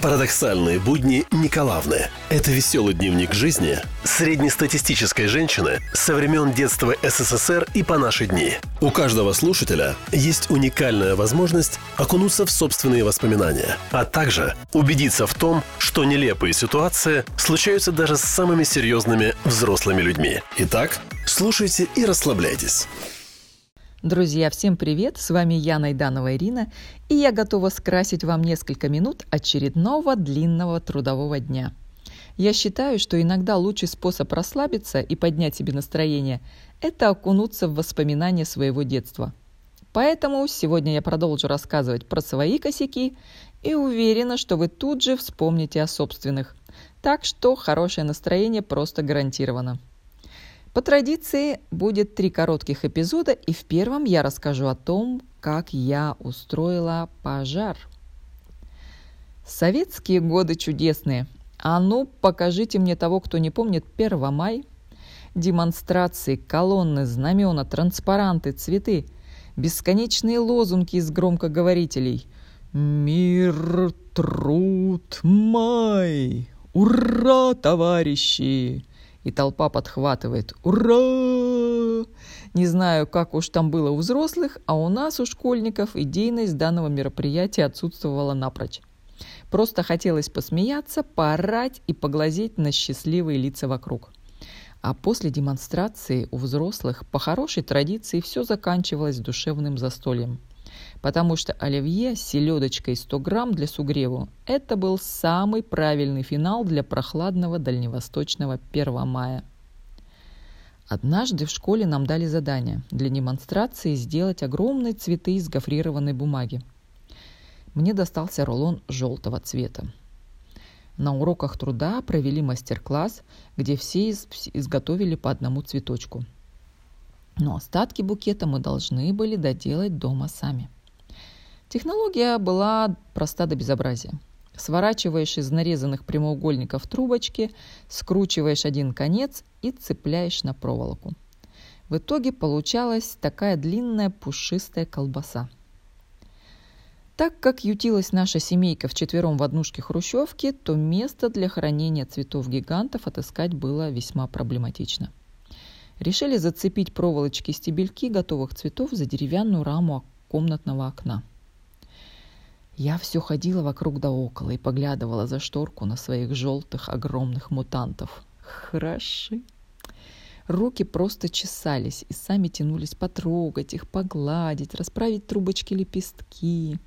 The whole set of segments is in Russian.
Парадоксальные будни Николаевны. Это веселый дневник жизни среднестатистической женщины со времен детства СССР и по наши дни. У каждого слушателя есть уникальная возможность окунуться в собственные воспоминания, а также убедиться в том, что нелепые ситуации случаются даже с самыми серьезными взрослыми людьми. Итак, слушайте и расслабляйтесь. Друзья, всем привет! С вами я, Найданова Ирина, и я готова скрасить вам несколько минут очередного длинного трудового дня. Я считаю, что иногда лучший способ расслабиться и поднять себе настроение – это окунуться в воспоминания своего детства. Поэтому сегодня я продолжу рассказывать про свои косяки и уверена, что вы тут же вспомните о собственных. Так что хорошее настроение просто гарантировано. По традиции будет три коротких эпизода, и в первом я расскажу о том, как я устроила пожар. Советские годы чудесные. А ну, покажите мне того, кто не помнит 1 май. Демонстрации, колонны, знамена, транспаранты, цветы, бесконечные лозунги из громкоговорителей. «Мир, труд, май! Ура, товарищи!» И толпа подхватывает «Ура!». Не знаю, как уж там было у взрослых, а у нас, у школьников, идейность данного мероприятия отсутствовала напрочь. Просто хотелось посмеяться, поорать и поглазеть на счастливые лица вокруг. А после демонстрации у взрослых по хорошей традиции все заканчивалось душевным застольем – потому что оливье с селедочкой 100 грамм для сугреву – это был самый правильный финал для прохладного дальневосточного 1 мая. Однажды в школе нам дали задание для демонстрации сделать огромные цветы из гофрированной бумаги. Мне достался рулон желтого цвета. На уроках труда провели мастер-класс, где все изготовили по одному цветочку. Но остатки букета мы должны были доделать дома сами – Технология была проста до безобразия. Сворачиваешь из нарезанных прямоугольников трубочки, скручиваешь один конец и цепляешь на проволоку. В итоге получалась такая длинная пушистая колбаса. Так как ютилась наша семейка в четвером в однушке хрущевки, то место для хранения цветов гигантов отыскать было весьма проблематично. Решили зацепить проволочки-стебельки готовых цветов за деревянную раму комнатного окна – я все ходила вокруг да около и поглядывала за шторку на своих желтых огромных мутантов. Хороши. Руки просто чесались и сами тянулись потрогать их, погладить, расправить трубочки лепестки.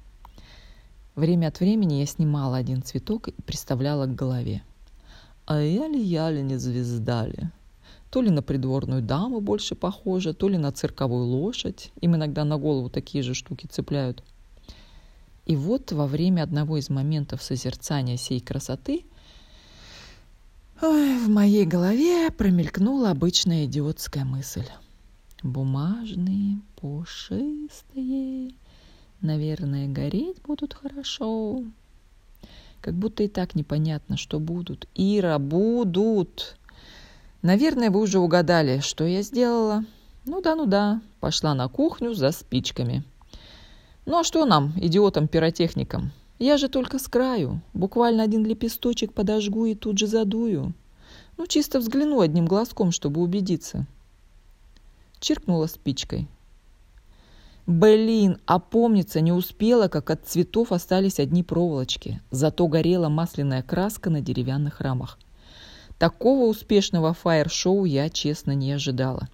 Время от времени я снимала один цветок и приставляла к голове. А я ли я ли не звезда ли? То ли на придворную даму больше похожа, то ли на цирковую лошадь. Им иногда на голову такие же штуки цепляют. И вот во время одного из моментов созерцания сей красоты ой, в моей голове промелькнула обычная идиотская мысль. Бумажные, пушистые, наверное, гореть будут хорошо. Как будто и так непонятно, что будут. Ира, будут! Наверное, вы уже угадали, что я сделала. Ну да, ну да, пошла на кухню за спичками. Ну а что нам, идиотам-пиротехникам? Я же только с краю. Буквально один лепесточек подожгу и тут же задую. Ну, чисто взгляну одним глазком, чтобы убедиться. Чиркнула спичкой. Блин, опомниться не успела, как от цветов остались одни проволочки. Зато горела масляная краска на деревянных рамах. Такого успешного фаер-шоу я, честно, не ожидала.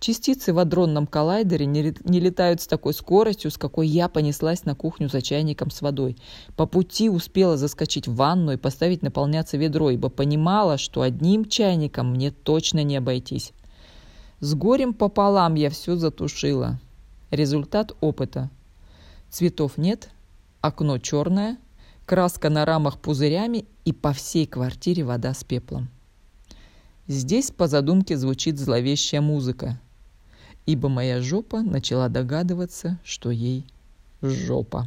Частицы в адронном коллайдере не, летают с такой скоростью, с какой я понеслась на кухню за чайником с водой. По пути успела заскочить в ванну и поставить наполняться ведро, ибо понимала, что одним чайником мне точно не обойтись. С горем пополам я все затушила. Результат опыта. Цветов нет, окно черное, краска на рамах пузырями и по всей квартире вода с пеплом. Здесь по задумке звучит зловещая музыка – ибо моя жопа начала догадываться, что ей жопа.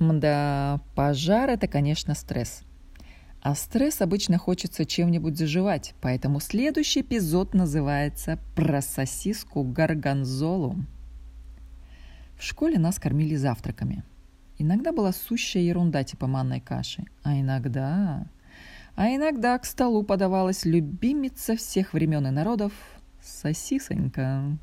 Да, пожар – это, конечно, стресс. А стресс обычно хочется чем-нибудь заживать, поэтому следующий эпизод называется «Про сосиску горгонзолу». В школе нас кормили завтраками. Иногда была сущая ерунда типа манной каши, а иногда... А иногда к столу подавалась любимица всех времен и народов — сосисонька.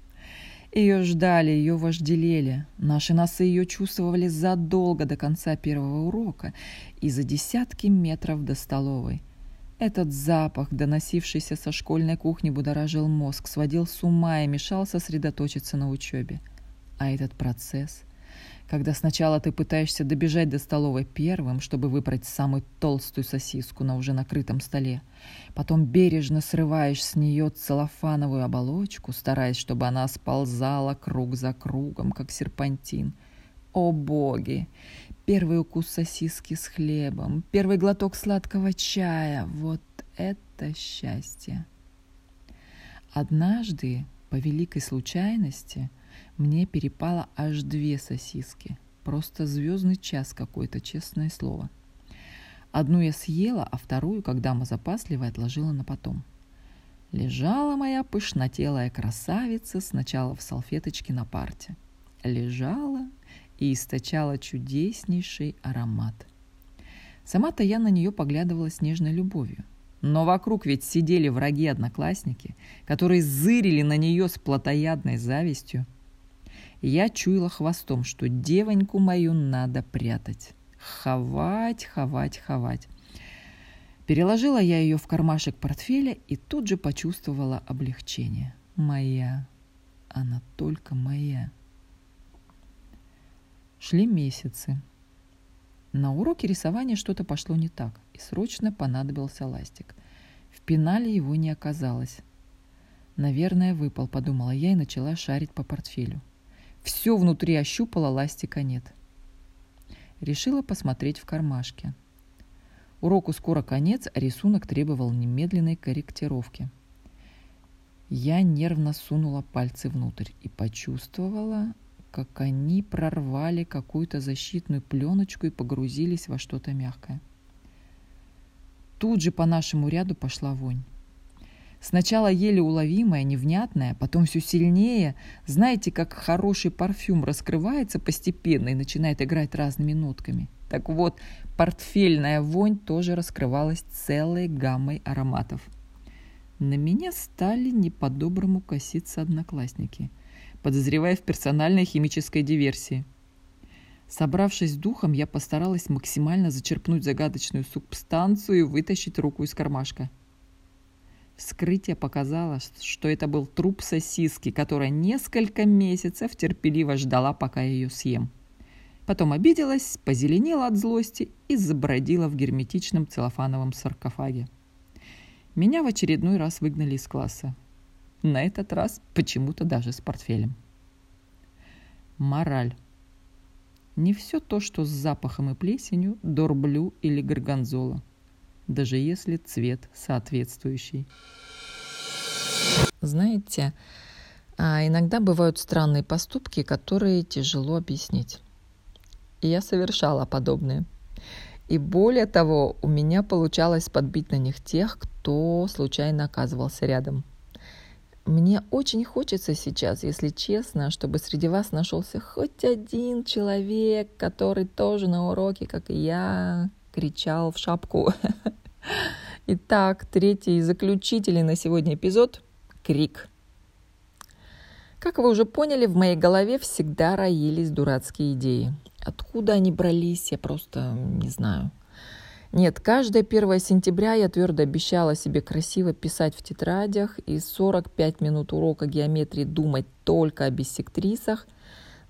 Ее ждали, ее вожделели. Наши носы ее чувствовали задолго до конца первого урока и за десятки метров до столовой. Этот запах, доносившийся со школьной кухни, будоражил мозг, сводил с ума и мешал сосредоточиться на учебе. А этот процесс — когда сначала ты пытаешься добежать до столовой первым, чтобы выбрать самую толстую сосиску на уже накрытом столе. Потом бережно срываешь с нее целлофановую оболочку, стараясь, чтобы она сползала круг за кругом, как серпантин. О боги! Первый укус сосиски с хлебом, первый глоток сладкого чая — вот это счастье! Однажды, по великой случайности, — мне перепало аж две сосиски. Просто звездный час какой-то, честное слово. Одну я съела, а вторую, когда мы запасливо, отложила на потом. Лежала моя пышнотелая красавица сначала в салфеточке на парте. Лежала и источала чудеснейший аромат. Сама-то я на нее поглядывала с нежной любовью. Но вокруг ведь сидели враги-одноклассники, которые зырили на нее с плотоядной завистью – я чуяла хвостом, что девоньку мою надо прятать. Ховать, ховать, ховать. Переложила я ее в кармашек портфеля и тут же почувствовала облегчение. Моя. Она только моя. Шли месяцы. На уроке рисования что-то пошло не так, и срочно понадобился ластик. В пенале его не оказалось. Наверное, выпал, подумала я и начала шарить по портфелю. Все внутри ощупала, ластика нет. Решила посмотреть в кармашке. Уроку скоро конец, а рисунок требовал немедленной корректировки. Я нервно сунула пальцы внутрь и почувствовала, как они прорвали какую-то защитную пленочку и погрузились во что-то мягкое. Тут же по нашему ряду пошла вонь. Сначала еле уловимое, невнятное, потом все сильнее. Знаете, как хороший парфюм раскрывается постепенно и начинает играть разными нотками. Так вот, портфельная вонь тоже раскрывалась целой гаммой ароматов. На меня стали не по-доброму коситься одноклассники, подозревая в персональной химической диверсии. Собравшись духом, я постаралась максимально зачерпнуть загадочную субстанцию и вытащить руку из кармашка – Вскрытие показало, что это был труп сосиски, которая несколько месяцев терпеливо ждала, пока я ее съем. Потом обиделась, позеленела от злости и забродила в герметичном целлофановом саркофаге. Меня в очередной раз выгнали из класса. На этот раз почему-то даже с портфелем. Мораль. Не все то, что с запахом и плесенью, дорблю или горгонзола – даже если цвет соответствующий. Знаете, а иногда бывают странные поступки, которые тяжело объяснить. И я совершала подобные. И более того, у меня получалось подбить на них тех, кто случайно оказывался рядом. Мне очень хочется сейчас, если честно, чтобы среди вас нашелся хоть один человек, который тоже на уроке, как и я, кричал в шапку. Итак, третий заключительный на сегодня эпизод – крик. Как вы уже поняли, в моей голове всегда роились дурацкие идеи. Откуда они брались, я просто не знаю. Нет, каждое 1 сентября я твердо обещала себе красиво писать в тетрадях и 45 минут урока геометрии думать только о биссектрисах,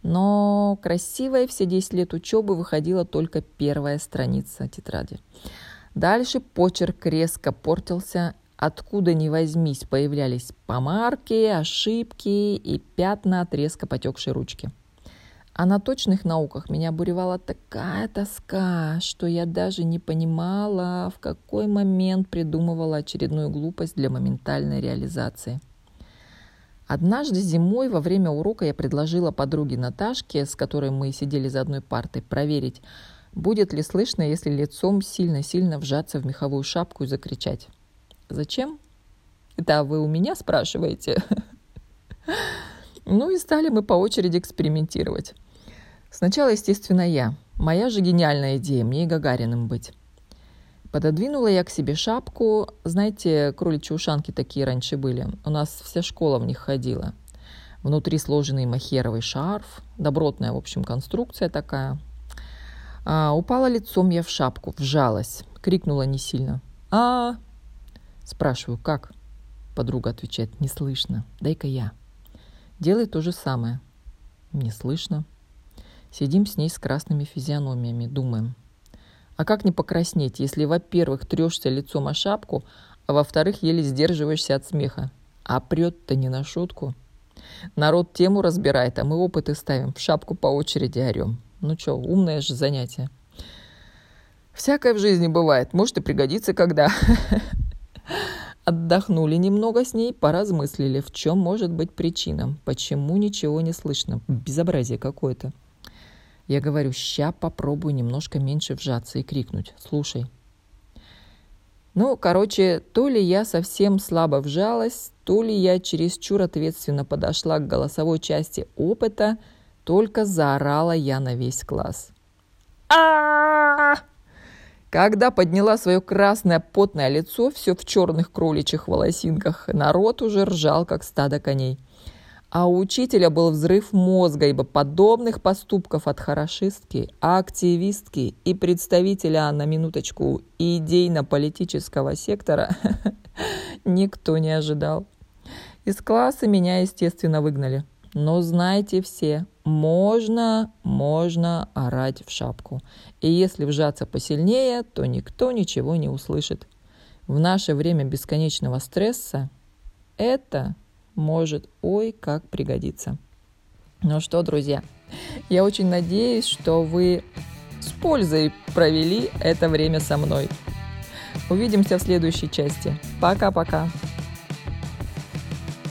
но красивая все 10 лет учебы выходила только первая страница тетради. Дальше почерк резко портился, откуда ни возьмись появлялись помарки, ошибки и пятна от резко потекшей ручки. А на точных науках меня буревала такая тоска, что я даже не понимала, в какой момент придумывала очередную глупость для моментальной реализации. Однажды зимой во время урока я предложила подруге Наташке, с которой мы сидели за одной партой, проверить, будет ли слышно, если лицом сильно-сильно вжаться в меховую шапку и закричать. Зачем? Это вы у меня спрашиваете? Ну и стали мы по очереди экспериментировать. Сначала, естественно, я. Моя же гениальная идея, мне и Гагариным быть. Пододвинула я к себе шапку. Знаете, кроличьи ушанки такие раньше были. У нас вся школа в них ходила. Внутри сложенный махеровый шарф. Добротная, в общем, конструкция такая. А, упала лицом я в шапку, вжалась. Крикнула не сильно. а Спрашиваю, как? Подруга отвечает, не слышно. Дай-ка я. Делай то же самое. Не слышно. Сидим с ней с красными физиономиями, думаем. А как не покраснеть, если, во-первых, трешься лицом о шапку, а во-вторых, еле сдерживаешься от смеха? А прет-то не на шутку. Народ тему разбирает, а мы опыты ставим, в шапку по очереди орем. Ну что, умное же занятие. Всякое в жизни бывает, может и пригодится когда. Отдохнули немного с ней, поразмыслили, в чем может быть причина, почему ничего не слышно. Безобразие какое-то. Я говорю, ща попробую немножко меньше вжаться и крикнуть. Слушай. Ну, короче, то ли я совсем слабо вжалась, то ли я чересчур ответственно подошла к голосовой части опыта, только заорала я на весь класс. а Когда подняла свое красное потное лицо, все в черных кроличьих волосинках, народ уже ржал, как стадо коней. А у учителя был взрыв мозга, ибо подобных поступков от хорошистки, активистки и представителя, на минуточку, идейно-политического сектора никто не ожидал. Из класса меня, естественно, выгнали. Но знайте все, можно, можно орать в шапку. И если вжаться посильнее, то никто ничего не услышит. В наше время бесконечного стресса это может ой как пригодиться. Ну что, друзья, я очень надеюсь, что вы с пользой провели это время со мной. Увидимся в следующей части. Пока-пока.